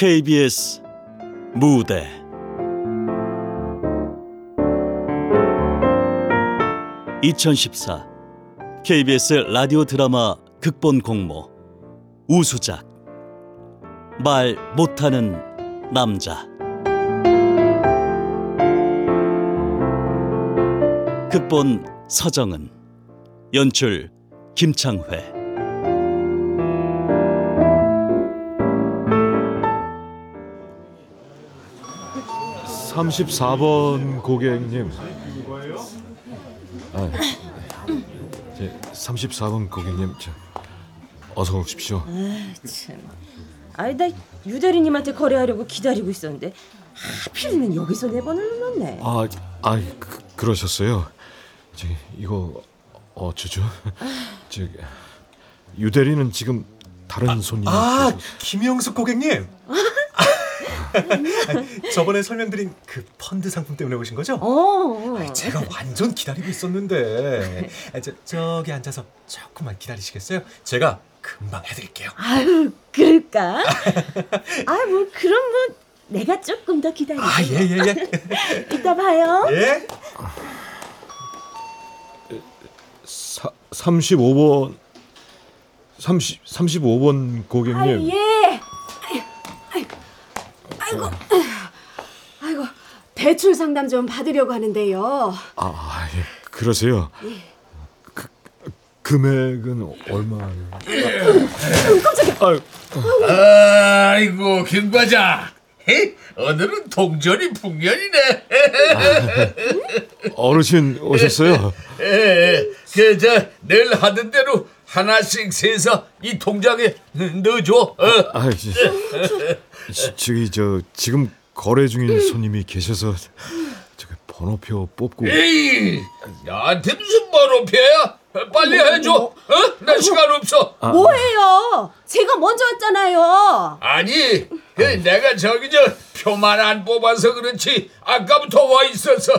KBS 무대. (2014) KBS 라디오 드라마 극본 공모. 우수작. 말 못하는 남자. 극본 서정은. 연출 김창회 34번 고객님. 아, 제 34번 고객님, 저 어서 오십시오. 참. 아이 나 유대리님한테 거래하려고 기다리고 있었는데 하필이면 여기서 내 번을 눌렀네. 아, 아, 그, 그러셨어요. 저 이거 어쩌죠? 저 유대리는 지금 다른 손님. 아, 김영숙 고객님. 저번에 설명드린 그 펀드 상품 때문에 오신 거죠? 어. 제가 완전 기다리고 있었는데 아, 저, 저기 앉아서 조금만 기다리시겠어요? 제가 금방 해드릴게요. 아유 그럴까? 아뭐 그럼 뭐 내가 조금 더 기다려. 아, 예, 예, 예. 이따 봐요. 예? 사, 35번 30 35번 고객님. 아유 예. 아이고, 아이고, 아이고 대출 상담 좀 받으려고 하는데요. 아, 예, 그러세요. 그, 금액은 얼마예요? 깜짝이야. 아이고 김 과장 헤? 오늘은 동전이 풍년이네 어르신 오셨어요? 그저 늘 하던 대로 하나씩 세서 이 통장에 넣어줘 어. 아, 지, 지- 저기 저 지금 거래 중인 손님이 계셔서 저기 번호표 뽑고 에이 나한테 무슨 번호표야 빨리 해줘 어? 나 시간 없어 뭐예요? 제가 먼저 왔잖아요. 아니 그 내가 저기 저 표만 안 뽑아서 그렇지 아까부터 와 있어서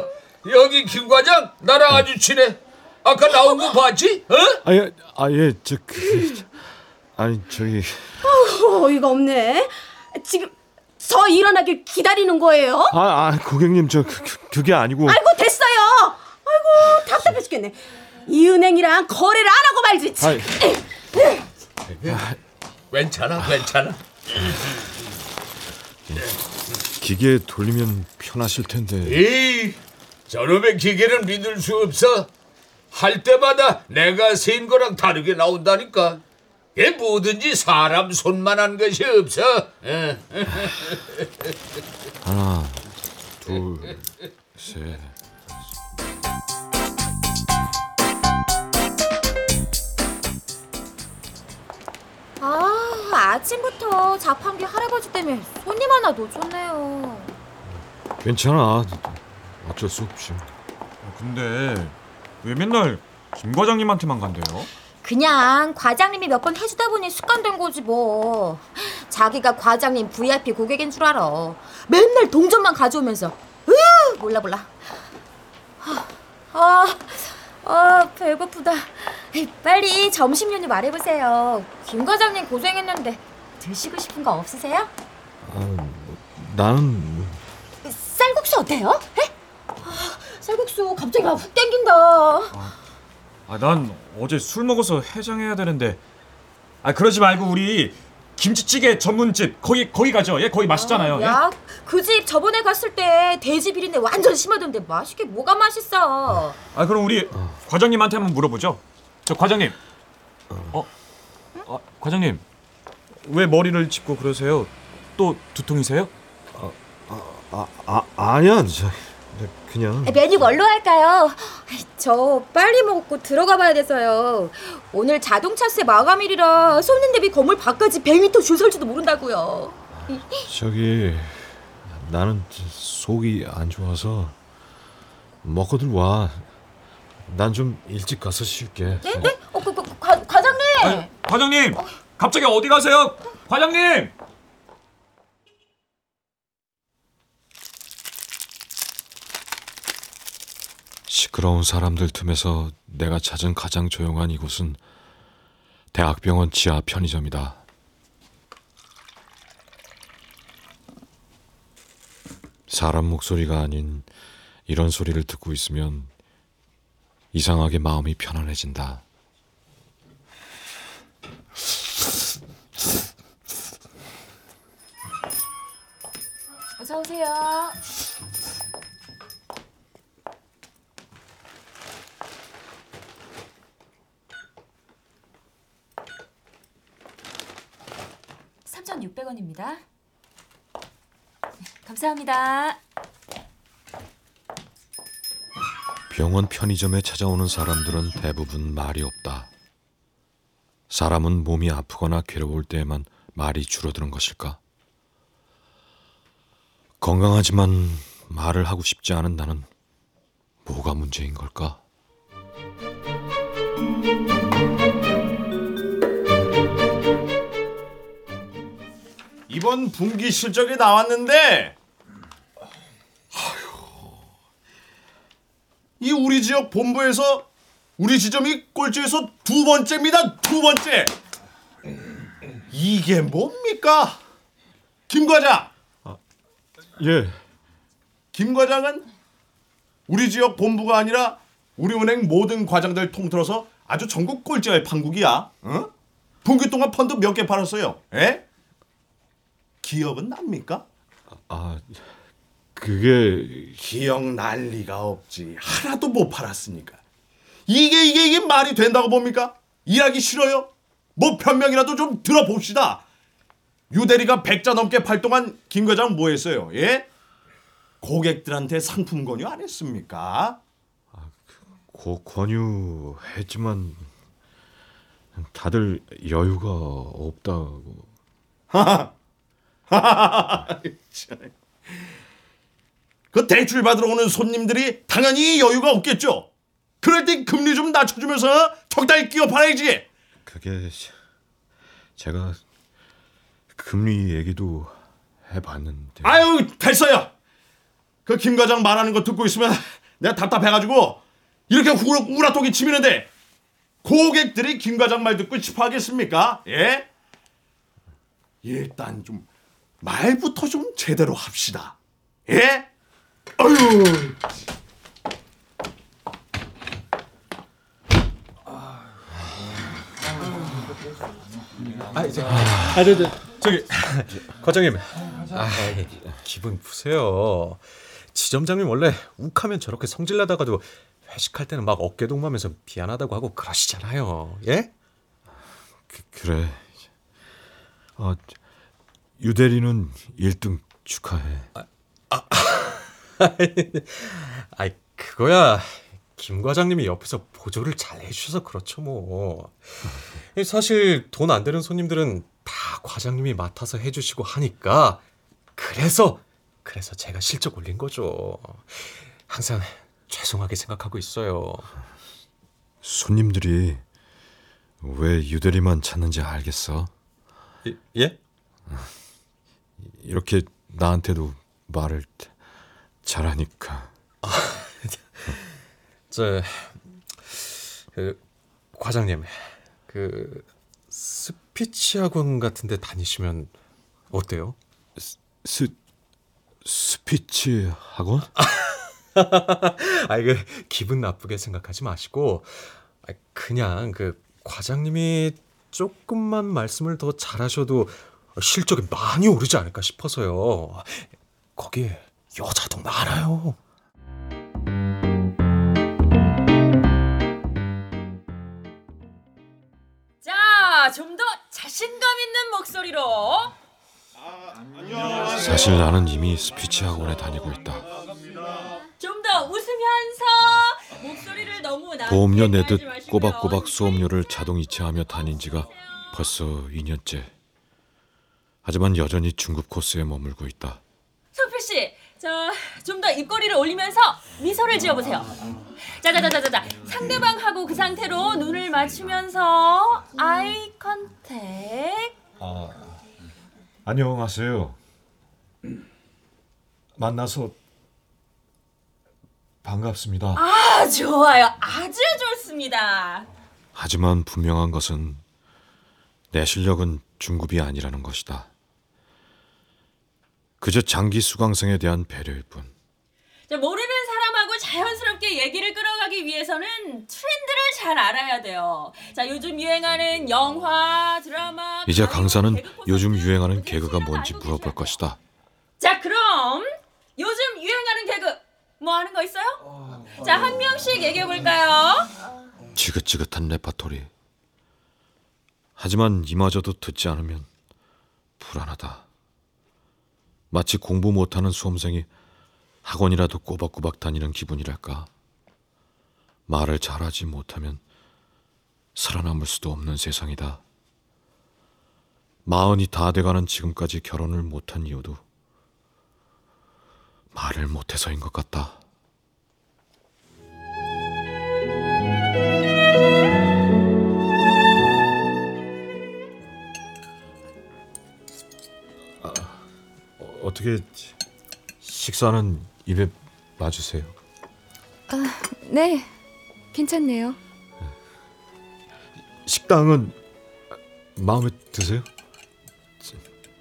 여기 김 과장 나랑 아주 친해 아까 나온 거 봤지? 어? 아예 아예 저 그 아니 저기 어이가 없네. 지금 저 일어나길 기다리는 거예요? 아, 아 고객님 저 그, 그- 그게 아니고 아이고 됐어요. 아이고 답답해 죽겠네. 이 은행이랑 거래를 안 하고 말지. 참. 아, 괜찮아 괜찮아 기계 돌리면 편하실 텐데 에이 저놈의 기계는 믿을 수 없어 할 때마다 내가 세인 거랑 다르게 나온다니까 얘 뭐든지 사람 손만 한 것이 없어 예. 하나 둘 셋 아, 아침부터 자판기 할아버지 때문에 손님 하나 놓쳤네요. 괜찮아 어쩔 수 없지 근데 왜 맨날 김 과장님한테만 간대요? 그냥 과장님이 몇 번 해주다 보니 습관된 거지 뭐. 자기가 과장님 VIP 고객인 줄 알아. 맨날 동전만 가져오면서. 으 몰라 몰라. 아, 아 배고프다. 빨리 점심 메뉴 말해보세요. 김 과장님 고생했는데 드시고 싶은 거 없으세요? 나는 뭐- 쌀국수 어때요? 에? 아, 쌀국수 갑자기 막 훅 땡긴다. 아, 난 어제 술 먹어서 해장해야 되는데. 아, 그러지 말고 우리 김치찌개 전문집 거기 거기 가죠. 예, 거기 맛있잖아요. 예? 야, 그 집 저번에 갔을 때 돼지 비린내 완전 심하던데 맛있게 뭐가 맛있어? 아, 그럼 우리 과장님한테 한번 물어보죠. 저 과장님. 어? 아, 과장님. 왜 머리를 짚고 그러세요? 또 두통이세요? 아, 아 아니야 저 그냥 메뉴 뭘로 할까요? 저 빨리 먹고 들어가 봐야 돼서요. 오늘 자동차세 마감일이라 손님 대비 건물 밖까지 100m 줄 설지도 모른다고요. 저기 나는 속이 안 좋아서 먹고들 와. 난 좀 일찍 가서 쉴게. 네? 네? 어, 그, 그, 과, 과장님! 아, 과장님. 갑자기 어디 가세요? 과장님. 시끄러운 사람들 틈에서 내가 찾은 가장 조용한 이곳은 대학병원 지하 편의점이다. 사람 목소리가 아닌 이런 소리를 듣고 있으면 이상하게 마음이 편안해진다. 어서 오세요. 삼천육백 원입니다. 감사합니다. 병원 편의점에 찾아오는 사람들은 대부분 말이 없다. 사람은 몸이 아프거나 괴로울 때에만 말이 줄어드는 것일까? 건강하지만 말을 하고 싶지 않은 나는 뭐가 문제인 걸까? 이번 분기 실적이 나왔는데 아휴, 이 우리 지역 본부에서 우리 지점이 꼴찌에서 두 번째입니다. 두 번째. 이게 뭡니까? 김 과장. 예, 김 과장은 우리 지역 본부가 아니라 우리은행 모든 과장들 통틀어서 아주 전국 꼴찌의 판국이야. 어? 분기 동안 펀드 몇 개 팔았어요? 에? 기억은 납니까? 아 그게 기억 날 리가 없지. 하나도 못 팔았으니까. 이게 이게 이게 말이 된다고 봅니까? 일하기 싫어요? 뭐 변명이라도 좀 들어봅시다. 유대리가 100자 넘게 팔 동안 김 과장 뭐 했어요? 예? 고객들한테 상품 권유 안 했습니까? 고, 권유했지만 다들 여유가 없다고. 그 대출 받으러 오는 손님들이 당연히 여유가 없겠죠. 그럴 때 금리 좀 낮춰주면서 적당히 끼워 팔아야지. 그게 제가 금리 얘기도 해봤는데. 아유 됐어요. 그 김 과장 말하는 거 듣고 있으면 내가 답답해가지고 이렇게 우라, 우라통이 치미는데 고객들이 김 과장 말 듣고 싶어 하겠습니까? 예? 일단 좀 말부터 좀 제대로 합시다. 예? 아유. 아 이제 아, 저, 저, 저기 과장님, 아, 기분 푸세요. 지점장님 원래 욱하면 저렇게 성질나다가도 회식할 때는 막 어깨 동무하면서 미안하다고 하고 그러시잖아요. 예? 그, 그래. 아, 유대리는 1등 축하해. 아이 그거야 김 과장님이 옆에서 보조를 잘 해주셔서 그렇죠 뭐. 사실 돈 안 되는 손님들은 다 과장님이 맡아서 해주시고 하니까 그래서 그래서 제가 실적 올린 거죠. 항상 죄송하게 생각하고 있어요. 손님들이 왜 유대리만 찾는지 알겠어? 예? 예? 이렇게 나한테도 말을 잘하니까. 저, 그, 과장님, 그, 스피치 학원 같은 데 다니시면 어때요? 스 스피치 학원? 아이, 그, 기분 나쁘게 생각하지 마시고, 아, 그냥 그, 과장님이 조금만 말씀을 더 잘하셔도 실적이 많이 오르지 않을까 싶어서요. 거기에 여자도 많아요. 자, 좀 더 자신감 있는 목소리로. 사실 나는 이미 스피치 학원에 다니고 있다. 좀 더 웃으면서 목소리를 너무 낮게 보험료 내듯 깔지 마시고요. 꼬박꼬박 수업료를 자동 이체하며 다닌 지가 벌써 2년째. 하지만 여전히 중급 코스에 머물고 있다. 소필 씨, 저 좀 더 입꼬리를 올리면서 미소를 지어 보세요. 자자자자자자, 상대방하고 그 상태로 눈을 맞추면서 아이 컨택. 안녕하세요. 만나서 반갑습니다. 아, 좋아요. 아주 좋습니다. 하지만 분명한 것은 내 실력은 중급이 아니라는 것이다. 그저 장기 수강생에 대한 배려일 뿐. 자, 모르는 사람하고 자연스럽게 얘기를 끌어가기 위해서는 트렌드를 잘 알아야 돼요. 자, 요즘 유행하는 영화, 드라마, 이제 강사는 요즘 유행하는 개그가 뭔지 물어볼 것이다. 자, 그럼 요즘 유행하는 개그 뭐 하는 거 있어요? 자, 한 명씩 얘기해 볼까요? 지긋지긋한 레파토리. 하지만 이마저도 듣지 않으면 불안하다. 마치 공부 못하는 수험생이 학원이라도 꼬박꼬박 다니는 기분이랄까. 말을 잘하지 못하면 살아남을 수도 없는 세상이다. 마흔이 다 돼가는 지금까지 결혼을 못한 이유도 말을 못해서인 것 같다. 어떻게 식사는 입에 맞으세요? 네, 괜찮네요. 식당은 마음에 드세요?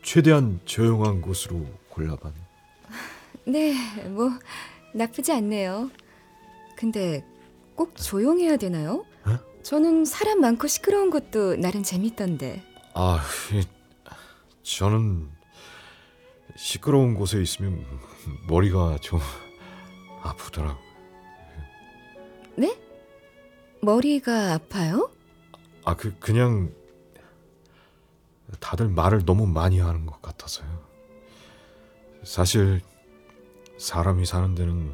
최대한 조용한 곳으로 골라봤. 네, 뭐 나쁘지 않네요. 근데 꼭 조용해야 되나요? 에? 저는 사람 많고 시끄러운 것도 나름 재밌던데. 아, 이, 저는 시끄러운 곳에 있으면 머리가 좀 아프더라고. 네? 머리가 아파요? 아, 그 그냥 다들 말을 너무 많이 하는 것 같아서요. 사실 사람이 사는 데는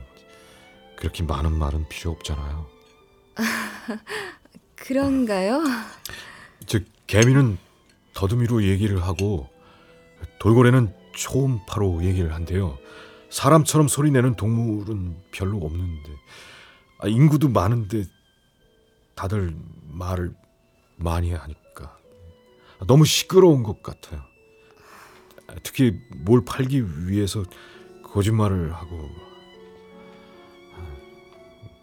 그렇게 많은 말은 필요 없잖아요. 그런가요? 즉 개미는 더듬이로 얘기를 하고 돌고래는 초음파로 얘기를 한대요. 사람처럼 소리 내는 동물은 별로 없는데 아, 인구도 많은데 다들 말을 많이 하니까 너무 시끄러운 것 같아요. 특히 뭘 팔기 위해서 거짓말을 하고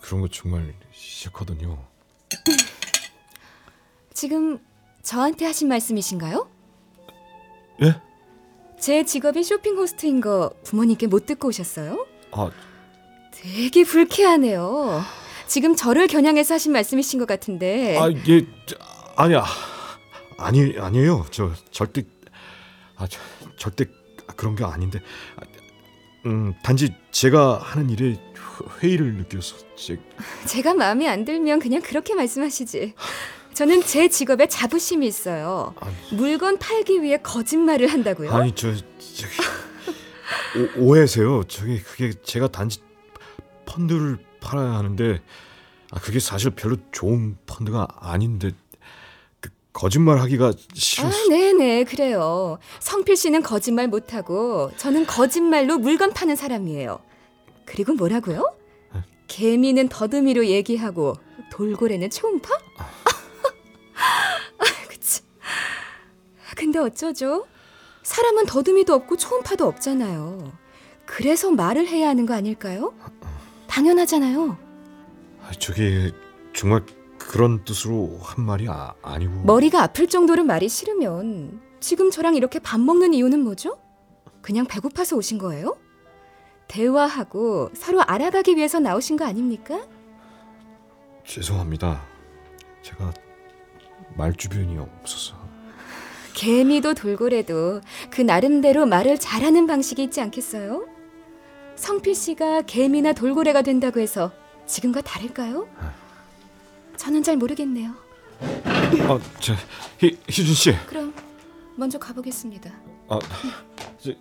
그런 거 정말 싫거든요. 지금 저한테 하신 말씀이신가요? 예? 제 직업이 쇼핑 호스트인 거 부모님께 못 듣고 오셨어요? 아, 되게 불쾌하네요. 지금 저를 겨냥해서 하신 말씀이신 것 같은데. 아, 예, 저, 아니야, 아니 아니에요. 저 절대, 아, 저, 절대 그런 게 아닌데, 아, 음, 단지 제가 하는 일에 회의를 느껴서 제, 제가 마음에 안 들면 그냥 그렇게 말씀하시지. 저는 제 직업에 자부심이 있어요. 아니. 물건 팔기 위해 거짓말을 한다고요? 아니 저, 저기 오, 오해세요. 저기 그게 제가 단지 펀드를 팔아야 하는데, 아, 그게 사실 별로 좋은 펀드가 아닌데. 그 거짓말 하기가 아, 싫어서 네네, 그래요. 성필 씨는 거짓말 못하고, 저는 거짓말로 물건 파는 사람이에요. 그리고 뭐라고요? 개미는 더듬이로 얘기하고, 돌고래는 초음파? 아, 근데 어쩌죠? 사람은 더듬이도 없고 초음파도 없잖아요. 그래서 말을 해야 하는 거 아닐까요? 당연하잖아요. 아, 저기 정말 그런 뜻으로 한 말이 아, 아니고 머리가 아플 정도로 말이 싫으면 지금 저랑 이렇게 밥 먹는 이유는 뭐죠? 그냥 배고파서 오신 거예요? 대화하고 서로 알아가기 위해서 나오신 거 아닙니까? 죄송합니다. 제가 말 주변이 없어서 개미도 돌고래도 그 나름대로 말을 잘하는 방식이 있지 않겠어요? 성필 씨가 개미나 돌고래가 된다고 해서 지금과 다를까요? 저는 잘 모르겠네요. 아, 저 희, 희준 씨. 그럼 먼저 가보겠습니다. 아, 저,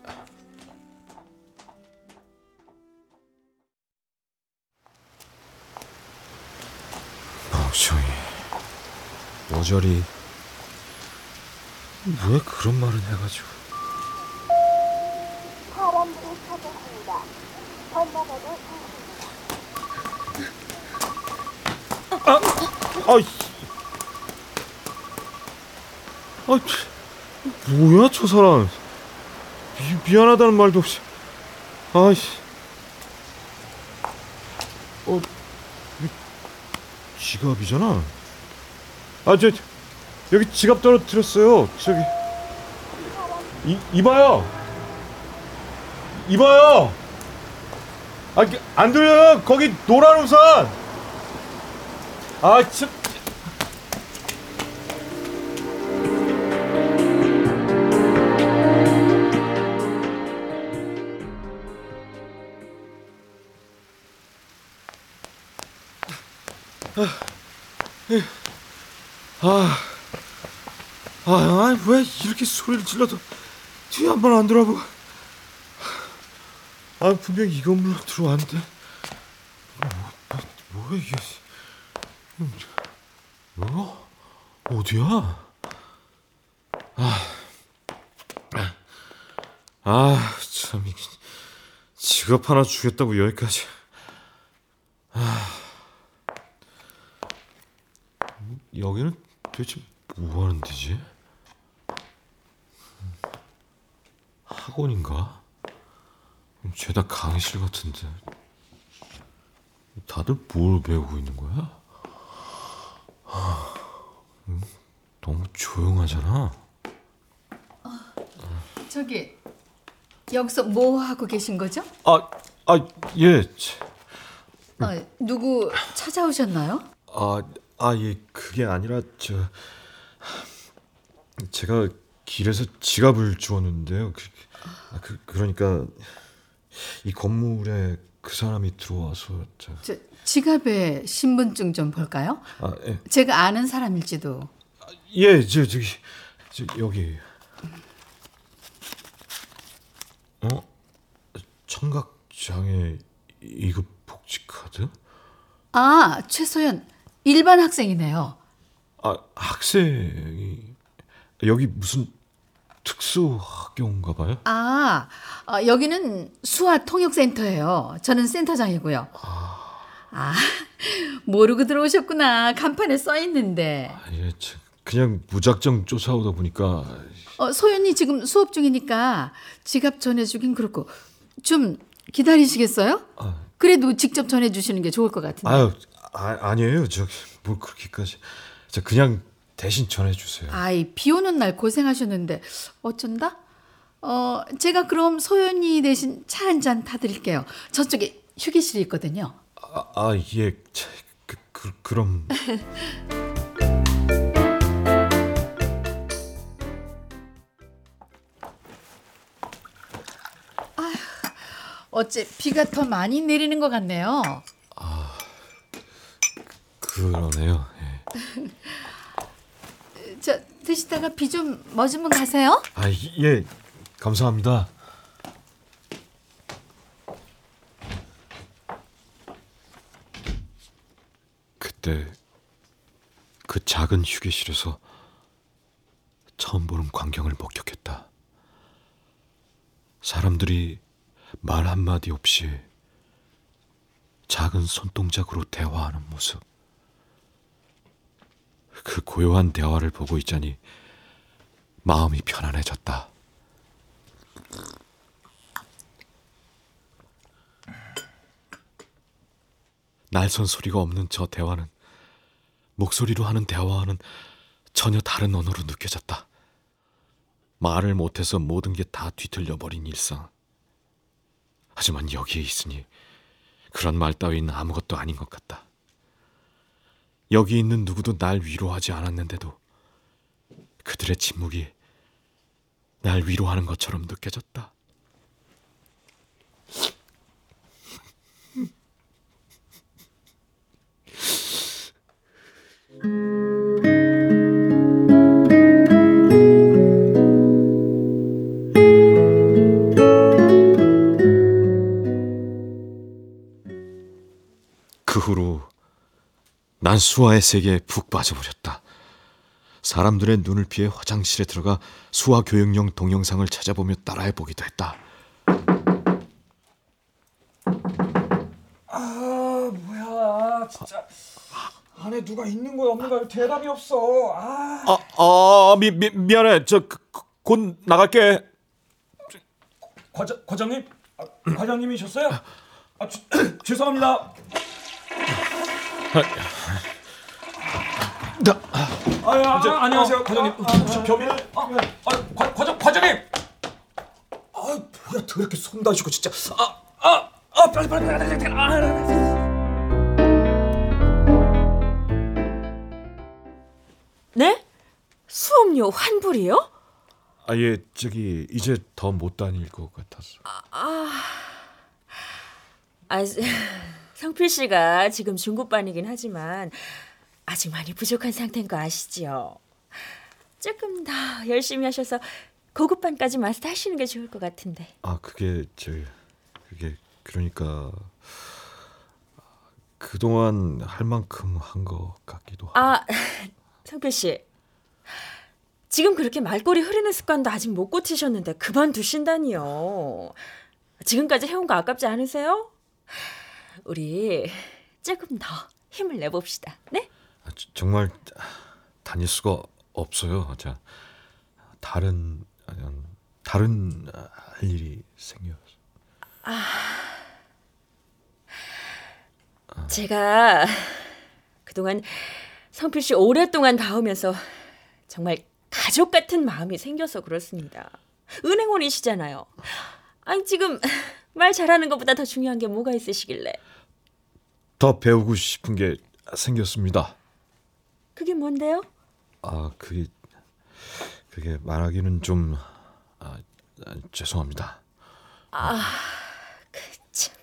멍청이 모조리 왜 그런 말을 해가지고. 아, 아이, 아, 뭐야 저 사람? 미, 미안하다는 말도 없이, 아이씨, 어, 이 지갑이잖아. 아, 저 여기 지갑 떨어뜨렸어요. 저기 이 이봐요. 이봐요. 아, 그, 안 들려요. 거기 노란 우산. 아, 참. 아, 아, 아, 왜 이렇게 소리를 질러도 뒤에 한 번 안 돌아보고. 아, 분명 이 건물로 들어왔는데. 뭐, 뭐, 뭐야 이게? 뭐? 어디야? 아, 아, 참 이게 직업 하나 주겠다고 여기까지. 아, 여기는 도대체 뭐 하는 데지? 학원인가? 죄다 강의실 같은데. 다들 뭘 배우고 있는 거야? 하, 음, 너무 조용하잖아. 저기 여기서 뭐 하고 계신 거죠? 아, 아, 예. 참, 어, 누구 찾아오셨나요? 아, 아, 예, 그게 아니라 저 제가 길에서 지갑을 주웠는데요. 그, 아, 그 그러니까 이 건물에 그 사람이 들어와서 저, 저 지갑에 신분증 좀 볼까요? 아, 예, 제가 아는 사람일지도. 예, 저 저기 저 여기 어 청각 장애 2급 복지 카드? 아 최소연 일반 학생이네요. 아, 학생이 여기 무슨 특수 학교인가 봐요? 아 어, 여기는 수화 통역센터예요. 저는 센터장이고요. 아 모르고 들어오셨구나. 간판에 써 있는데. 아, 예, 참, 그냥 무작정 쫓아오다 보니까 어, 소연이 지금 수업 중이니까 지갑 전해주긴 그렇고 좀 기다리시겠어요? 아. 그래도 직접 전해주시는 게 좋을 것 같은데. 아유, 아, 아니에요. 저기 뭘 그렇게까지. 저 그냥 대신 전해 주세요. 아이 비 오는 날 고생하셨는데 어쩐다? 어 제가 그럼 소연이 대신 차 한 잔 타드릴게요. 저쪽에 휴게실이 있거든요. 아, 아 예. 차, 그, 그 그럼 어째 비가 더 많이 내리는 것 같네요. 그러네요. 예. 저 드시다가 비 좀 머지면 가세요. 아, 예. 감사합니다. 그때 그 작은 휴게실에서 처음 보는 광경을 목격했다. 사람들이 말 한마디 없이 작은 손동작으로 대화하는 모습. 그 고요한 대화를 보고 있자니 마음이 편안해졌다. 날선 소리가 없는 저 대화는 목소리로 하는 대화와는 전혀 다른 언어로 느껴졌다. 말을 못해서 모든 게 다 뒤틀려 버린 일상. 하지만 여기에 있으니 그런 말 따윈 아무것도 아닌 것 같다. 여기 있는 누구도 날 위로하지 않았는데도 그들의 침묵이 날 위로하는 것처럼 느껴졌다. 그 후로 난 수아의 세계에 푹 빠져버렸다. 사람들의 눈을 피해 화장실에 들어가 수아 교육용 동영상을 찾아보며 따라해 보기도 했다. 아 뭐야 진짜 안에 누가 있는 거야 없는 거야 대답이 없어 아 아, 아, 미, 미, 미안해. 저 곧 나갈게. 과장 과장님 아, 과장님이셨어요? 아 죄- 죄송합니다. 아, 아, 아, 안녕하세요 과장님. 혹시 변비? 아, 아, 과, 과장 과장님. 아 뭐야 더럽게 손 다시고 진짜 아 아 아 빨리 빨리 빨리 빨리 빨리 아, 네? 수업료 환불이요? 아 예 저기 이제 더 못 다닐 것 같아서. 아, 성필 씨가 지금 중급반이긴 하지만 아직 많이 부족한 상태인 거 아시지요? 조금 더 열심히 하셔서 고급반까지 마스터하시는 게 좋을 것 같은데. 아 그게 저 그게 그러니까 그동안 할 만큼 한 것 같기도 하고. 아, 성필 씨. 지금 그렇게 말꼬리 흐르는 습관도 아직 못 고치셨는데 그만두신다니요. 지금까지 해온 거 아깝지 않으세요? 우리 조금 더 힘을 내봅시다. 네? 아, 저- 정말 다닐 수가 없어요. 자 다른 아니, 다른 할 일이 생겨서. 제가 그동안 성필 씨 오랫동안 봐오면서 정말 가족 같은 마음이 생겨서 그렇습니다. 은행원이시잖아요. 아니 지금 말 잘하는 것보다 더 중요한 게 뭐가 있으시길래? 더 배우고 싶은 게 생겼습니다. 그게 뭔데요? 아 그게 그게 말하기는 좀 아, 아, 죄송합니다. 참.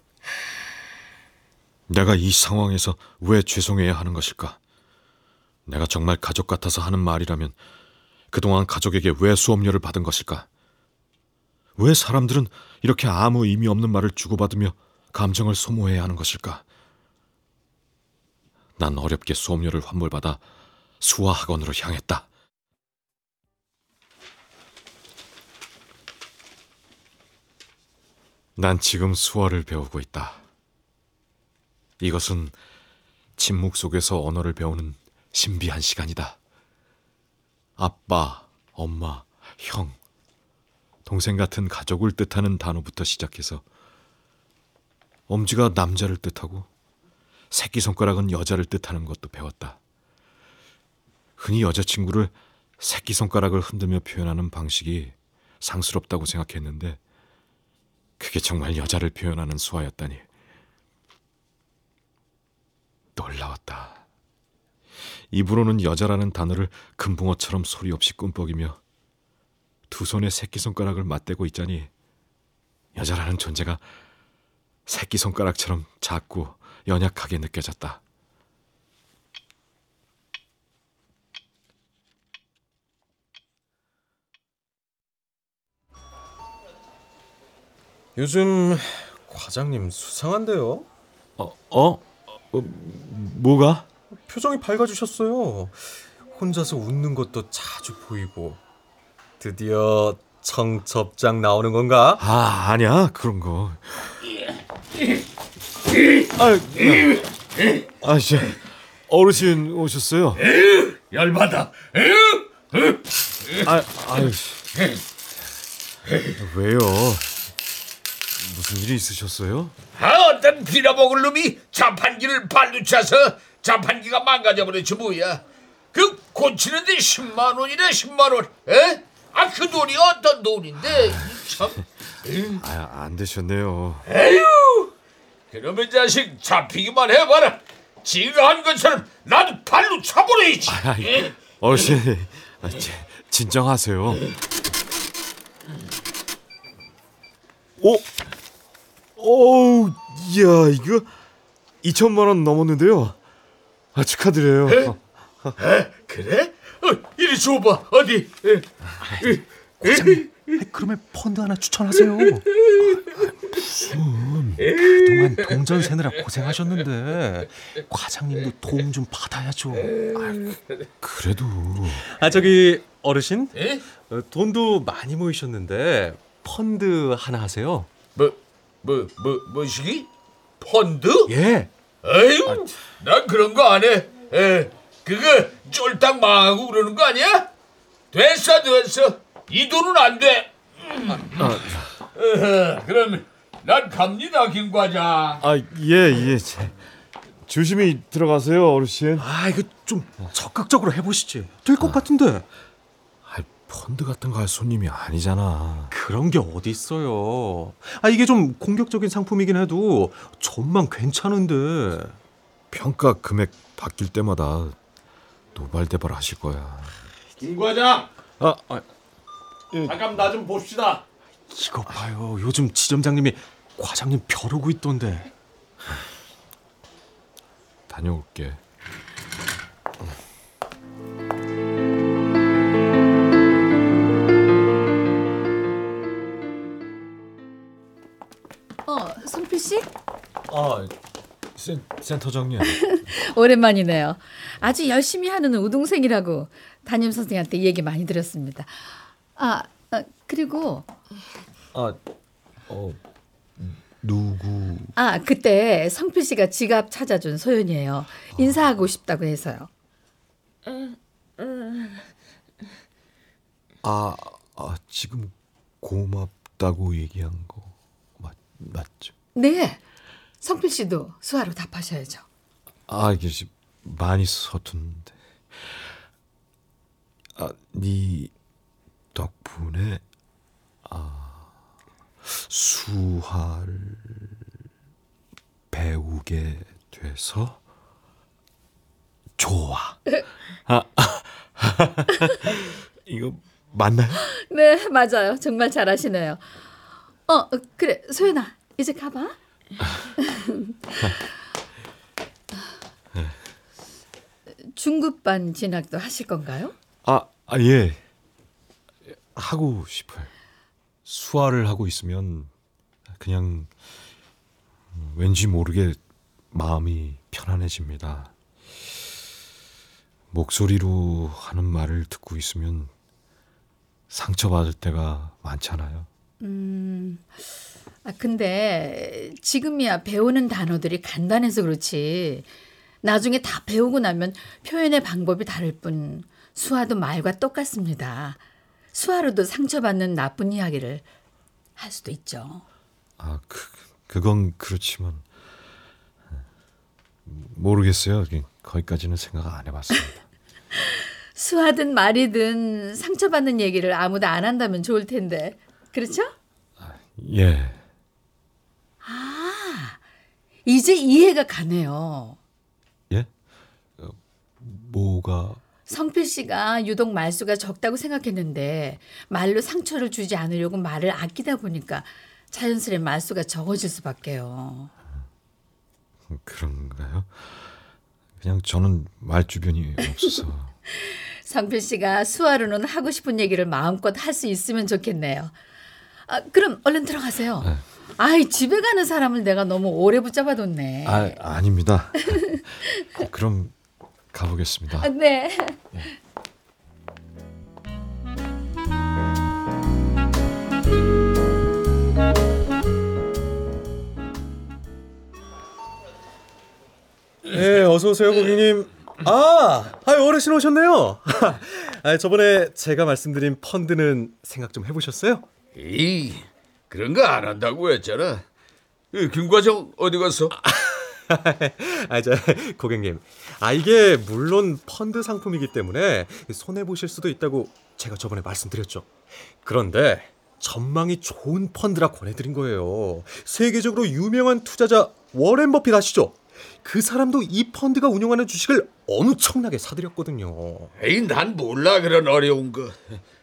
내가 이 상황에서 왜 죄송해야 하는 것일까? 내가 정말 가족 같아서 하는 말이라면 그동안 가족에게 왜 수업료를 받은 것일까? 왜 사람들은 이렇게 아무 의미 없는 말을 주고받으며 감정을 소모해야 하는 것일까? 난 어렵게 수업료를 환불받아 수화 학원으로 향했다. 난 지금 수화를 배우고 있다. 이것은 침묵 속에서 언어를 배우는 신비한 시간이다. 아빠, 엄마, 형, 동생 같은 가족을 뜻하는 단어부터 시작해서 엄지가 남자를 뜻하고 새끼손가락은 여자를 뜻하는 것도 배웠다. 흔히 여자친구를 새끼손가락을 흔들며 표현하는 방식이 상스럽다고 생각했는데 그게 정말 여자를 표현하는 수화였다니. 놀라웠다. 입으로는 여자라는 단어를 금붕어처럼 소리 없이 꿈뻑이며 두 손에 새끼손가락을 맞대고 있자니 여자라는 존재가 새끼손가락처럼 작고 연약하게 느껴졌다. 요즘 과장님 수상한데요. 어? 어? 어 뭐가? 표정이 밝아지셨어요. 혼자서 웃는 것도 자주 보이고 드디어 청첩장 나오는 건가? 아 아니야 그런 거. 아, 아, 씨, 어르신 오셨어요? 열받아. 아, 아유, 씨. 왜요? 무슨 일이 있으셨어요? 아, 어떤 빌어먹을 놈이 자판기를 발로 차서 자판기가 망가져버렸지 뭐야. 그 고치는데 10만 원이래 10만 원. 에? 아 그 돈이 어떤 돈인데 이 참. 아, 안 되셨네요. 에휴. 그러면 자식 잡히기만 해봐라. 지가 한 것처럼 나도 발로 차버려야지. 아이, 에? 어르신, 아, 지- 진정하세요. 오, 오, 이야, 이거 2천만 원 넘었는데요. 아, 축하드려요. 그래? 어, 이리 줘봐 어디? 에? 그러면 펀드 하나 추천하세요. 그동안 동전 세느라 고생하셨는데 과장님도 도움 좀 받아야죠. 그래도 아 저기 어르신 에? 어, 돈도 많이 모이셨는데 펀드 하나 하세요. 뭐, 뭐, 뭐, 뭐시기? 펀드? 예. 에휴, 난 그런 거 안 해. 에, 그거 쫄딱 망하고 그러는 거 아니야? 됐어, 됐어. 이 돈은 안 돼. 음. 어허, 그럼 난 갑니다, 김 과장. 아, 예, 예. 제- 조심히 들어가세요, 어르신. 아 이거 좀 적극적으로 해보시지. 될 것 같은데. 펀드 같은 거 할 손님이 아니잖아. 그런 게 어디 있어요. 아 이게 좀 공격적인 상품이긴 해도 전망 괜찮은데. 평가 금액 바뀔 때마다 노발대발 하실 거야. 김 과장 아, 아 잠깐 나 좀 봅시다. 이거 봐요. 요즘 지점장님이 과장님 벼르고 있던데. 다녀올게. 어, 성필 씨? 아, 센, 센터장님. 오랜만이네요. 아주 열심히 하는 우동생이라고 담임 선생님한테 얘기 많이 들었습니다. 아, 아, 그리고 아, 어, 누구? 아 그때 성필 씨가 지갑 찾아준 소연이에요. 인사하고 싶다고 해서요. 아, 아 지금 고맙다고 얘기한 거 맞, 맞죠? 네, 성필 씨도 수화로 답하셔야죠. 아 이게 지- 많이 서툰데. 아, 네 덕분에 아 수화를 배우게 돼서 좋아. 아, 이거 맞나요? 네, 맞아요. 정말 잘하시네요. 어, 어, 그래, 소연아, 이제 가봐. 중급반 진학도 하실 건가요? 아, 아 예. 하고 싶어요. 수화를 하고 있으면 그냥 음, 왠지 모르게 마음이 편안해집니다. 목소리로 하는 말을 듣고 있으면 상처받을 때가 많잖아요. 음, 아, 근데 지금이야 배우는 단어들이 간단해서 그렇지. 나중에 다 배우고 나면 표현의 방법이 다를 뿐 수화도 말과 똑같습니다. 수화로도 상처받는 나쁜 이야기를 할 수도 있죠. 아, 그, 그건 그렇지만 모르겠어요. 거기까지는 생각 안 해봤습니다. 수화든 말이든 상처받는 얘기를 아무도 안 한다면 좋을 텐데. 그렇죠? 예. 이제 이해가 가네요. 예? 어, 뭐가 성필 씨가 유독 말수가 적다고 생각했는데 말로 상처를 주지 않으려고 말을 아끼다 보니까 자연스레 말수가 적어질 수밖에요. 그런가요? 그냥 저는 말 주변이 없어서 성필 씨가 수화로는 하고 싶은 얘기를 마음껏 할 수 있으면 좋겠네요. 아, 그럼 얼른 들어가세요. 아이 집에 가는 사람을 내가 너무 오래 붙잡아뒀네. 아 아닙니다. 그럼 가보겠습니다. 아, 네. 네, 어서 오세요, 고객님. 아, 아 어르신 오셨네요. 아, 저번에 제가 말씀드린 펀드는 생각 좀 해보셨어요? 에이 그런 거 안 한다고 했잖아. 이김 과장 어디 갔어? 아, 저 고객님. 아, 이게 물론 펀드 상품이기 때문에 손해 보실 수도 있다고 제가 저번에 말씀드렸죠. 그런데 전망이 좋은 펀드라 권해드린 거예요. 세계적으로 유명한 투자자 워렌 버핏 아시죠? 그 사람도 이 펀드가 운영하는 주식을 엄청나게 사들였거든요. 에이 난 몰라 그런 어려운 거.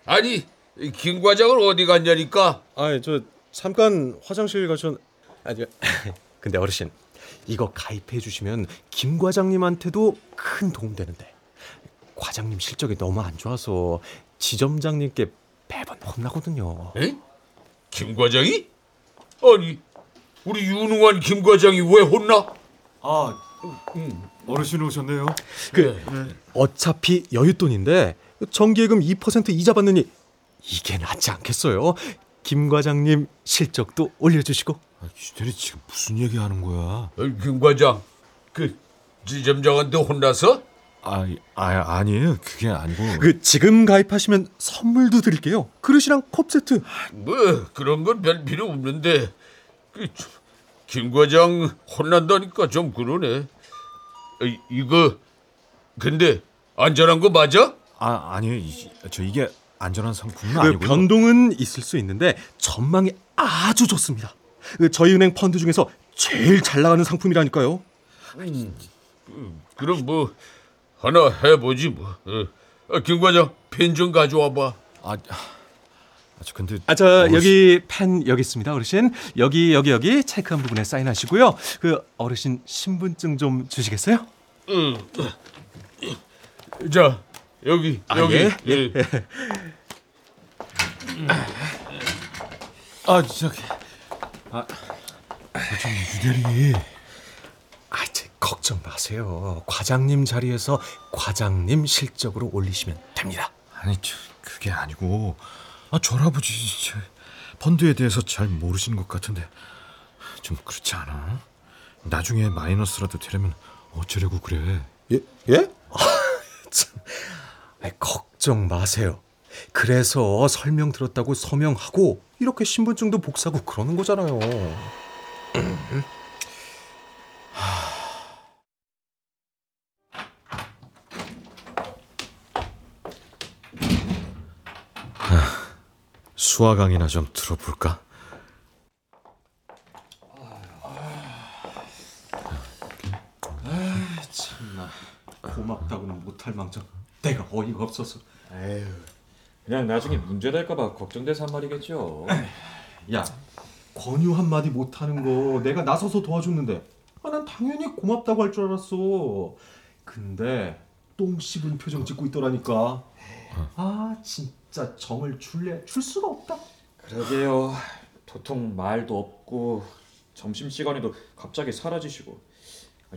아니 이김 과장은 어디 갔냐니까. 아, 저 잠깐 화장실 가셨. 아니, 근데 어르신 이거 가입해 주시면 김 과장님한테도 큰 도움 되는데 과장님 실적이 너무 안 좋아서 지점장님께 매번 혼나거든요. 에? 김 과장이? 아니 우리 유능한 김 과장이 왜 혼나? 아 어르신 오셨네요. 그 어차피 여윳돈인데 정기예금 2% 이자 받느니 이게 낫지 않겠어요? 김 과장님 실적도 올려주시고 아, 이들이 지금 무슨 얘기하는 거야? 어, 김 과장 그 지점장한테 혼나서? 아, 아 아니에요. 그게 아니고 그 지금 가입하시면 선물도 드릴게요. 그릇이랑 컵 세트. 뭐 그런 건 별 필요 없는데 그 김 과장 혼난다니까 좀 그러네. 이, 이거 근데 안전한 거 맞아? 아 아니에요. 이, 저 이게 안전한 상품은 그 아니고요. 변동은 있을 수 있는데 전망이 아주 좋습니다. 그 저희 은행 펀드 중에서 제일 잘 나가는 상품이라니까요. 그럼 뭐 하나 해보지 뭐. 어. 아, 김 과장 펜 좀 가져와 봐. 아, 아, 저 근데 아, 저 어르신- 여기 펜 여기 있습니다, 어르신. 여기 여기 여기 체크한 부분에 사인하시고요. 그 어르신 신분증 좀 주시겠어요? 자 여기 아, 여기. 예? 예. 아 저기 아, 좀 유대리 아, 제 걱정 마세요. 과장님 자리에서 과장님 실적으로 올리시면 됩니다. 아니 저, 그게 아니고 아 저할아버지 저, 펀드에 대해서 잘 모르시는 것 같은데 좀 그렇지 않아? 나중에 마이너스라도 되려면 어쩌려고 그래? 예? 예? 참, 아이, 걱정 마세요. 그래서 설명 들었다고 서명하고 이렇게 신분증도 복사하고 그러는 거잖아요. 수화 강의나 좀 들어볼까? 참나 고맙다고는 못할 망정 없어서 에휴, 그냥 나중에 문제 될까봐 걱정돼서 한 말이겠죠. 야 권유 한 마디 못 하는 거 내가 나서서 도와줬는데. 아, 난 당연히 고맙다고 할 줄 알았어. 근데 똥 씹은 표정 짓고 있더라니까. 아 진짜 정을 줄래 줄 수가 없다. 그러게요. 도통 말도 없고 점심 시간에도 갑자기 사라지시고.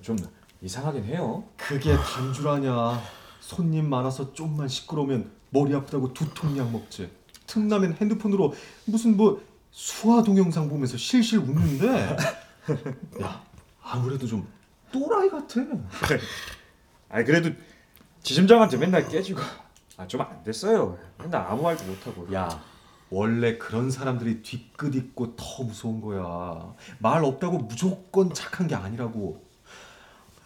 좀 이상하긴 해요. 그게 단줄아냐 손님 많아서 좀만 시끄러우면 머리 아프다고 두통약 먹지. 틈나면 핸드폰으로 무슨 뭐 수화 동영상 보면서 실실 웃는데. 야 아무래도 좀 또라이 같아. 아 그래도 지점장한테 맨날 깨지고. 아 좀 안 됐어요. 맨날 아무 말도 못 하고. 야 원래 그런 사람들이 뒤끝 있고 더 무서운 거야. 말 없다고 무조건 착한 게 아니라고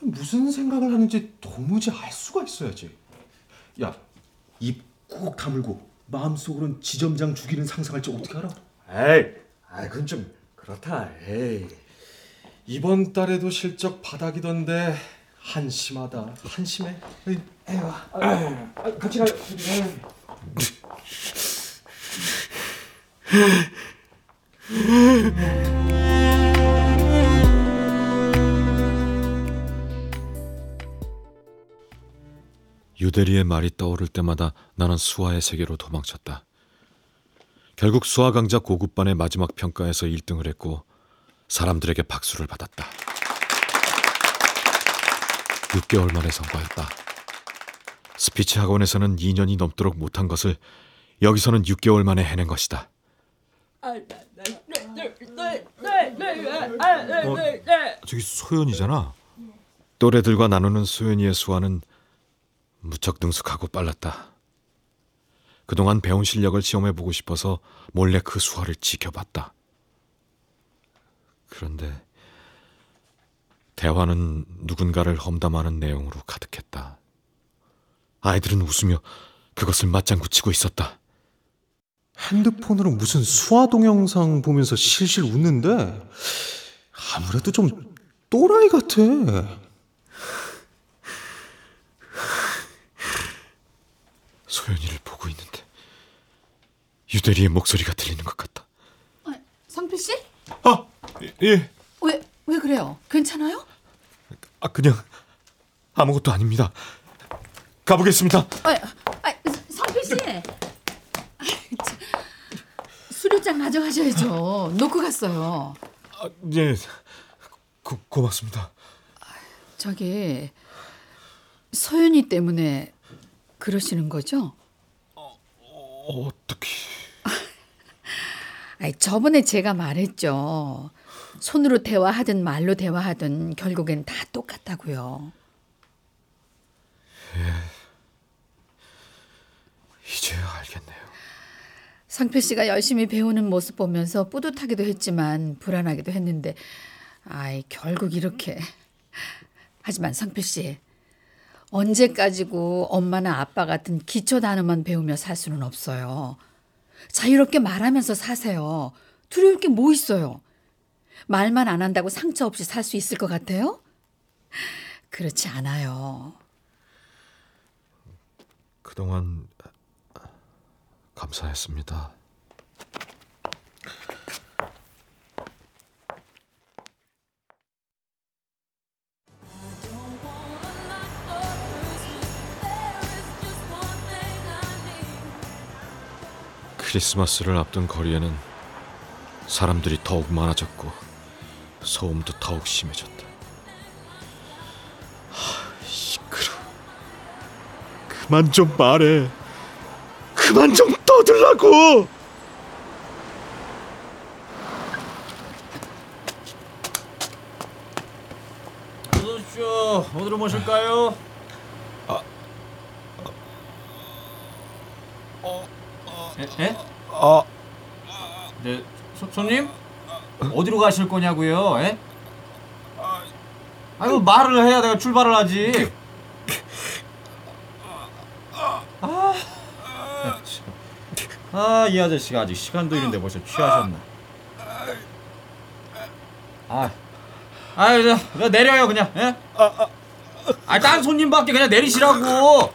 무슨 생각을 하는지 도무지 알 수가 있어야지 야입 꾹 다물고 마음속으론 지점장 죽이는 상상할지 어떻게 알아? 에이, 아 그건 좀 그렇다. 에이. 이번 달에도 실적 바닥이던데 한심하다 한심해 에이, 에이, 와. 아, 같이 가요. 유대리의 말이 떠오를 때마다 나는 수화의 세계로 도망쳤다. 결국 수화 강좌 고급반의 마지막 평가에서 1등을 했고 사람들에게 박수를 받았다. 6개월 만에 성과였다. 스피치 학원에서는 2년이 넘도록 못한 것을 여기서는 6개월 만에 해낸 것이다. 저기 소연이잖아. 또래들과 나누는 소연이의 수화는 무척 능숙하고 빨랐다. 그동안 배운 실력을 시험해 보고 싶어서 몰래 그 수화를 지켜봤다. 그런데 대화는 누군가를 험담하는 내용으로 가득했다. 아이들은 웃으며 그것을 맞장구 치고 있었다. 핸드폰으로 무슨 수화 동영상 보면서 실실 웃는데 아무래도 좀 또라이 같아. 소연이를 보고 있는데 유대리의 목소리가 들리는 것 같다. 성필 씨? 아, 예. 왜, 왜 그래요? 괜찮아요? 아 그냥 아무것도 아닙니다. 가보겠습니다. 아, 아, 성필 씨. 아, 참. 수료장 가져가셔야죠. 놓고 갔어요. 아, 예. 고, 고맙습니다. 저기 서연이 때문에 그러시는 거죠? 어떻게? 아이, 저번에 제가 말했죠. 손으로 대화하든 말로 대화하든 결국엔 다 똑같다고요. 이제야 알겠네요. 상필 씨가 열심히 배우는 모습 보면서 뿌듯하기도 했지만 불안하기도 했는데 아이 결국 이렇게 하지만 상필 씨 언제까지고 엄마나 아빠 같은 기초 단어만 배우며 살 수는 없어요. 자유롭게 말하면서 사세요. 두려울 게 뭐 있어요? 말만 안 한다고 상처 없이 살 수 있을 것 같아요? 그렇지 않아요. 그동안 감사했습니다. 크리스마스를 앞둔 거리에는 사람들이 더욱 많아졌고 소음도 더욱 심해졌다. 하, 시끄러. 그만 좀 말해. 그만 좀 떠들라고. 어서 오십시오. 어디로 모실까요? 에? 에? 아, 네, 소, 손님? 어디로 가실 거냐고요? 에? 아이고 말을 해야 내가 출발을 하지. 아, 아, 이 아저씨가 아직 시간도 이른데 벌써 취하셨나? 아, 아, 내려요 그냥. 예? 아, 딴 손님밖에 그냥 내리시라고.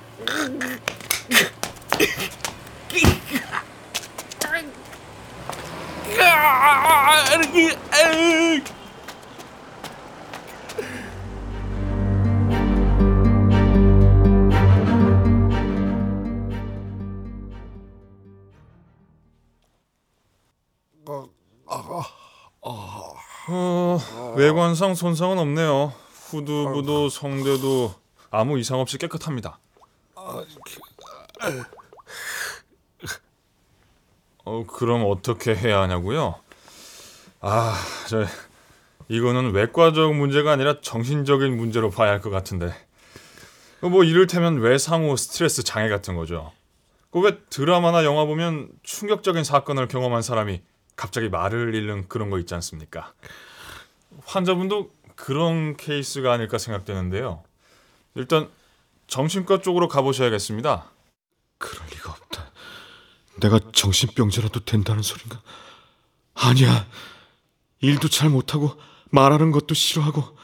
외관상 손상은 없네요. 후두부도 성대도 아무 이상 없이 깨끗합니다. 어, 그럼 어떻게 해야 하냐고요? 아, 저 이거는 외과적 문제가 아니라 정신적인 문제로 봐야 할 것 같은데. 뭐 이를테면 외상후 스트레스 장애 같은 거죠. 그왜 드라마나 영화 보면 충격적인 사건을 경험한 사람이 갑자기 말을 잃는 그런 거 있지 않습니까? 환자분도 그런 케이스가 아닐까 생각되는데요. 일단 정신과 쪽으로 가보셔야겠습니다. 내가 정신병자라도 된다는 소린가? 아니야. 일도 잘 못하고 말하는 것도 싫어하고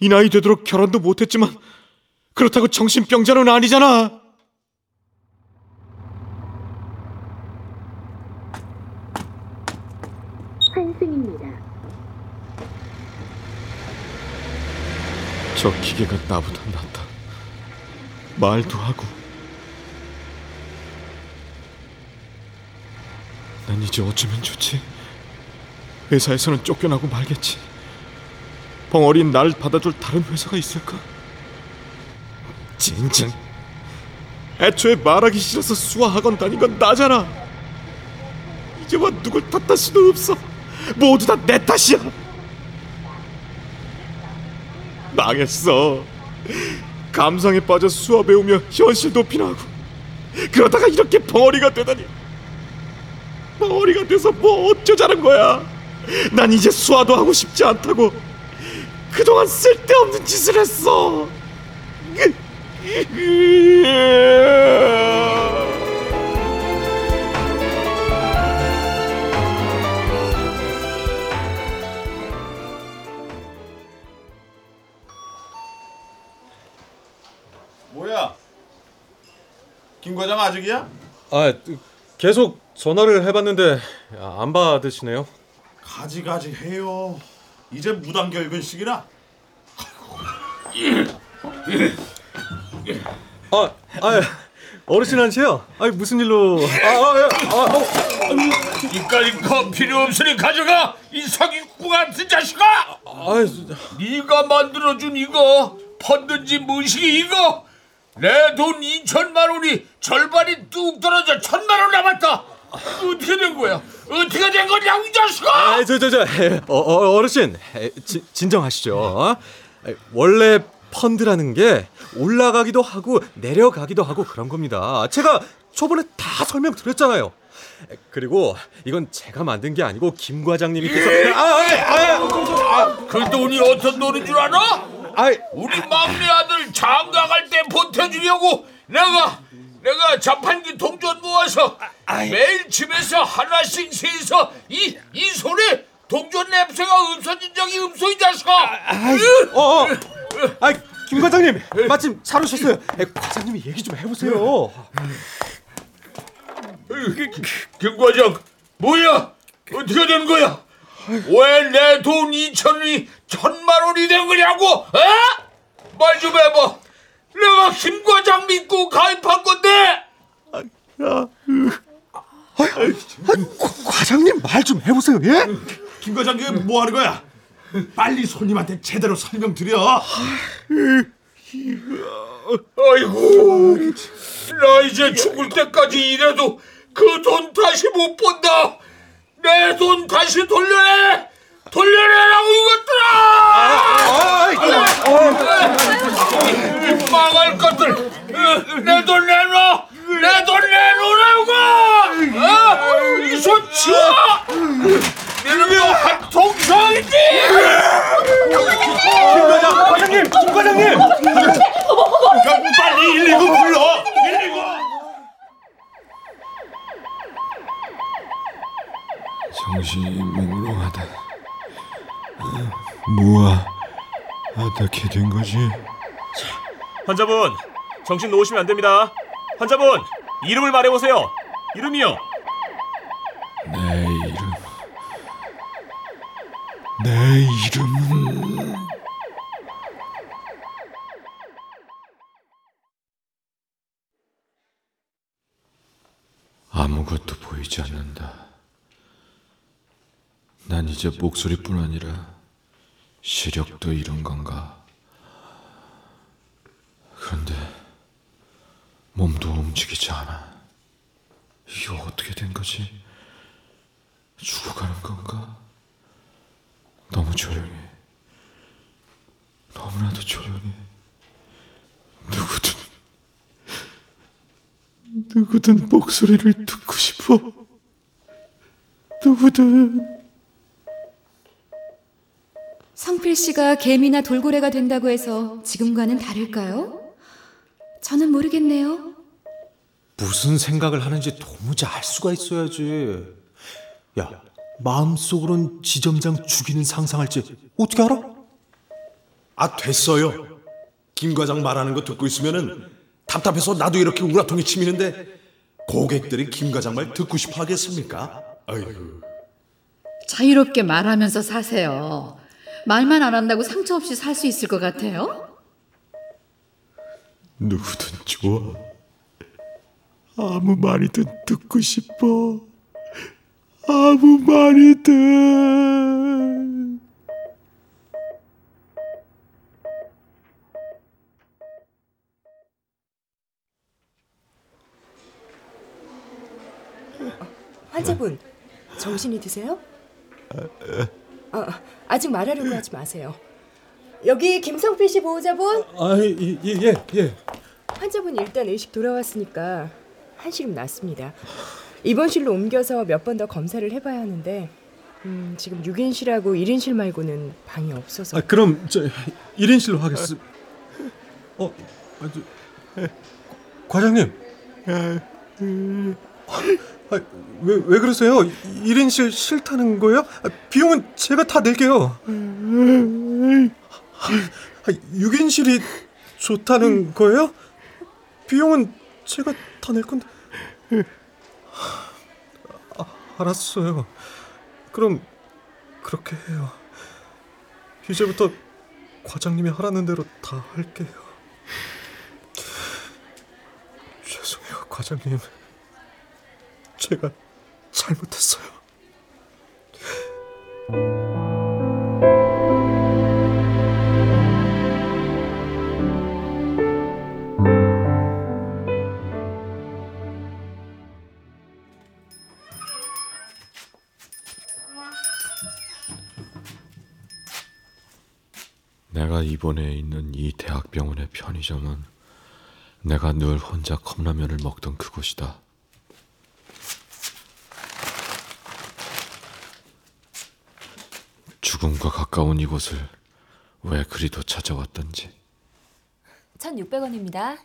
이 나이 되도록 결혼도 못했지만 그렇다고 정신병자는 아니잖아. 환승입니다. 저 기계가 나보다 낫다. 말도 하고. 난 이제 어쩌면 좋지? 회사에서는 쫓겨나고 말겠지. 벙어린 날 받아줄 다른 회사가 있을까? 진짜. 애초에 말하기 싫어서 수화학원 다닌 건 나잖아. 이제와 누굴 탓할 수도 없어. 모두 다 내 탓이야. 망했어. 감상에 빠져 수화 배우며 현실 도피나 하고 그러다가 이렇게 벙어리가 되다니. 벙어리가 돼서 뭐 어쩌자는 거야. 난 이제 수화도 하고 싶지 않다고. 그동안 쓸데없는 짓을 했어. 뭐야? 김 과장 아직이야? 아, 계속 전화를 해봤는데 안 받으시네요. 가지가지 해요. 이제 무단 결근식이라. 아, 아, 어르신한테요? 아, 무슨 일로? 아, 아, 아, 아, 어. 이까지 거 필요 없으니 가져가 이 사기꾼 같은 자식아! 아, 네가 만들어준 이거 펀드인지 무식이 이거 내 돈 2천만 원이 절반이 뚝 떨어져 천만 원 남았다 어떻게 된 거야 어떻게 된 거냐고 이 자식아 아, 저, 저, 저, 어, 어, 어르신, 에, 지, 진정하시죠. 어? 에, 원래 펀드라는 게 올라가기도 하고 내려가기도 하고 그런 겁니다. 제가 저번에 다 설명드렸잖아요. 에, 그리고 이건 제가 만든 게 아니고 김 과장님께서 예? 아, 아, 아, 그 돈이 어떤 돈인 줄 알아? 어? 우리 막내 아들 장가갈 때 보태주려고 내가 내가 자판기 동전 모아서 매일 집에서 하나씩 세서 이 이 손에 동전 냄새가 없어진 적이 없어 이 자식아. 어, 어. 아, 김 과장님 마침 잘 오셨어요. 에, 과장님이 얘기 좀 해보세요. 김 과장 뭐야 어떻게 된 거야? 왜 내 돈 2천 원이 천만 원이 된 거냐고? 어? 말좀 해봐. 내가 김 과장 믿고 가입한 건데. 과장님 말 좀 해보세요. 예? 김 과장님 뭐 하는 거야? 빨리 손님한테 제대로 설명드려. 아이고, 나 이제 죽을 때까지 일해도 그 돈 다시 못 본다. 내 돈 다시 돌려내, 돌려내라고 이것들아! 망할 것들, 내 돈 내놔, 내 돈 내놓으라고! 어? 이손 치워! 너는 뭐한 통상이지? 김 과장, 과장님, 김 과장님. 빨리 119 불러. 119. 정신이 몽롱하다. 뭐야? 어떻게 된 거지? 환자분 정신 놓으시면 안 됩니다. 환자분 이름을 말해 보세요. 이름이요. 내 이름. 내 이름은 아무것도 보이지 않는다. 난 이제 목소리뿐 아니라 시력도 잃은 건가? 그런데 몸도 움직이지 않아. 이게 어떻게 된 거지? 죽어가는 건가? 너무 조용해. 너무나도 조용해. 누구든 누구든 목소리를 듣고 싶어. 누구든 성필 씨가 개미나 돌고래가 된다고 해서 지금과는 다를까요? 저는 모르겠네요. 무슨 생각을 하는지 도무지 알 수가 있어야지. 야, 마음속으론 지점장 죽이는 상상할지 어떻게 알아? 아 됐어요. 김 과장 말하는 거 듣고 있으면은 답답해서 나도 이렇게 우라통이 치미는데 고객들이 김 과장 말 듣고 싶어 하겠습니까? 아이고. 자유롭게 말하면서 사세요. 말만 안 한다고 상처 없이 살 수 있을 것 같아요? 누구든 좋아. 아무 말이든 듣고 싶어. 아무 말이든. 환자분 정신이 드세요? 아, 아 직 말하려고 하지 마세요. 여기 김성필 씨 보호자분 아예예 예, 예. 환자분 일단 의식 돌아왔으니까 한시름 났습니다. 입원실로 옮겨서 몇 번 더 검사를 해봐야 하는데 음, 지금 6인실하고 1인실 말고는 방이 없어서 아 그럼 저 1인실로 하겠습니다. 어, 아, 저, 과장님. 아, 왜, 왜 그러세요? 1인실 싫다는 거예요? 아, 비용은 제가 다 낼게요. 아, 6인실이 좋다는 거예요? 비용은 제가 다 낼 건데. 아, 알았어요. 그럼 그렇게 해요. 이제부터 과장님이 하라는 대로 다 할게요. 죄송해요, 과장님. 제가 잘못했어요. 내가 입원해 있는 이 대학병원의 편의점은 내가 늘 혼자 컵라면을 먹던 그곳이다. 죽음과 가까운 이곳을 왜 그리도 찾아왔던지 1,600원입니다.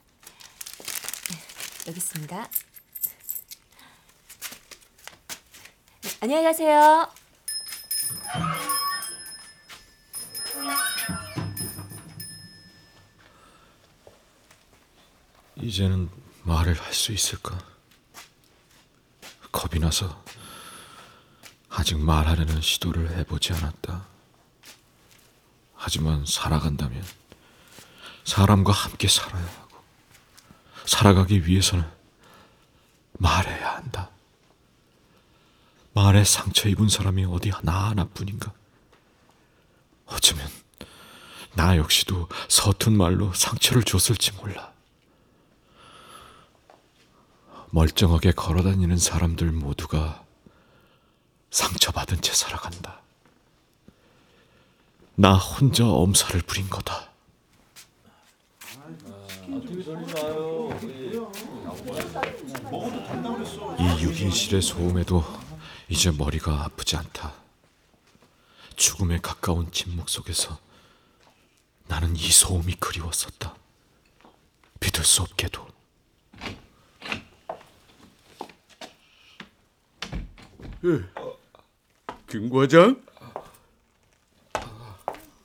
여기 있습니다. 네, 안녕히 가세요. 이제는 말을 할 수 있을까? 겁이 나서 아직 말하려는 시도를 해보지 않았다. 하지만 살아간다면 사람과 함께 살아야 하고 살아가기 위해서는 말해야 한다. 말에 상처 입은 사람이 어디 나 하나뿐인가? 어쩌면 나 역시도 서툰 말로 상처를 줬을지 몰라. 멀쩡하게 걸어다니는 사람들 모두가 상처받은 채 살아간다. 나 혼자 엄살을 부린 거다. 이 유긴실의 소음에도 이제 머리가 아프지 않다. 죽음에 가까운 침묵 속에서 나는 이 소음이 그리웠었다. 믿을 수 없게도. 김 과장?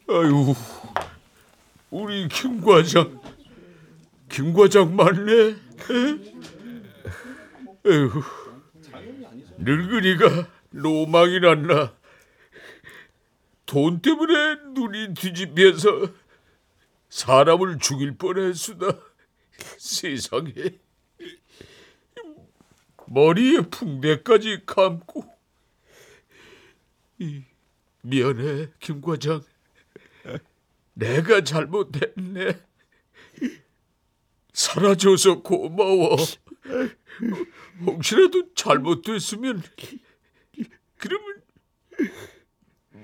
아유, 우리 김 과장, 김 과장 맞네. 에휴, 늙은이가 로망이 났나? 돈 때문에 눈이 뒤집혀서 사람을 죽일 뻔했수다. 세상에. 머리에 붕대까지 감고. 이, 미안해, 김 과장. 내가 잘못했네. 사라져서 고마워. 혹시라도 잘못됐으면 그러면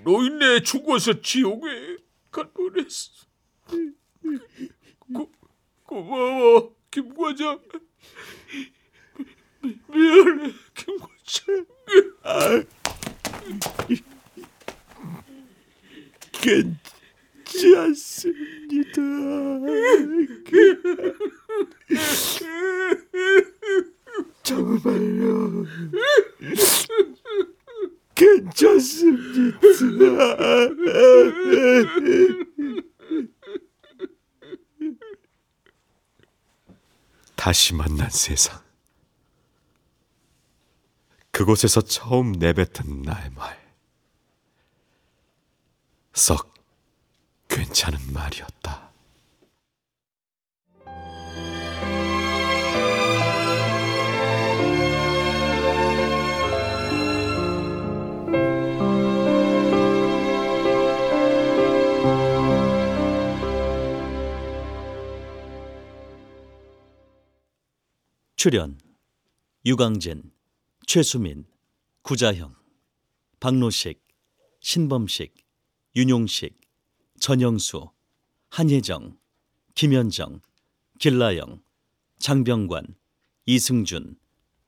노인네 죽어서 지옥에 갈 뻔했어. 고, 고마워, 김 과장. 미- 미안해, 김 과장. 괜찮습니다. 정말요. 괜찮습니다. 다시 만난 세상. 그곳에서 처음 내뱉은 나의 말. 썩 괜찮은 말이었다. 출연 유광진, 최수민, 구자형, 박노식, 신범식, 윤용식, 전영수, 한예정, 김현정, 길라영, 장병관, 이승준,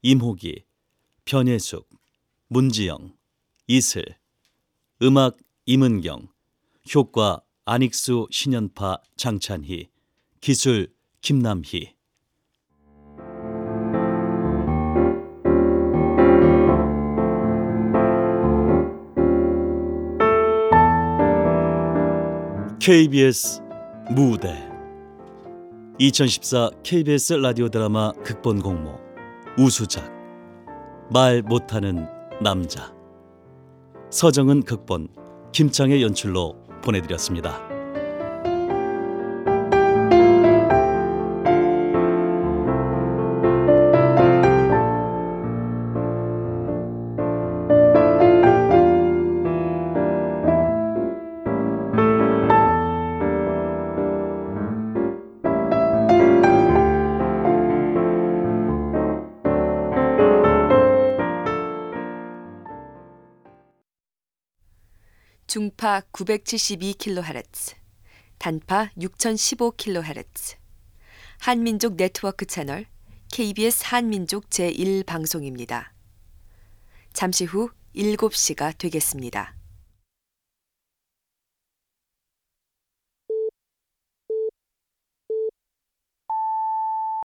임호기, 변예숙, 문지영, 이슬, 음악 임은경, 효과 안익수 신연파 장찬희, 기술 김남희 KBS 무대. 2014 KBS 라디오 드라마 극본 공모. 우수작. 말 못하는 남자. 서정은 극본. 김창의 연출로 보내드렸습니다. 중파 972kHz, 단파 6015kHz, 한민족 네트워크 채널 KBS 한민족 제1방송입니다. 잠시 후 7시가 되겠습니다.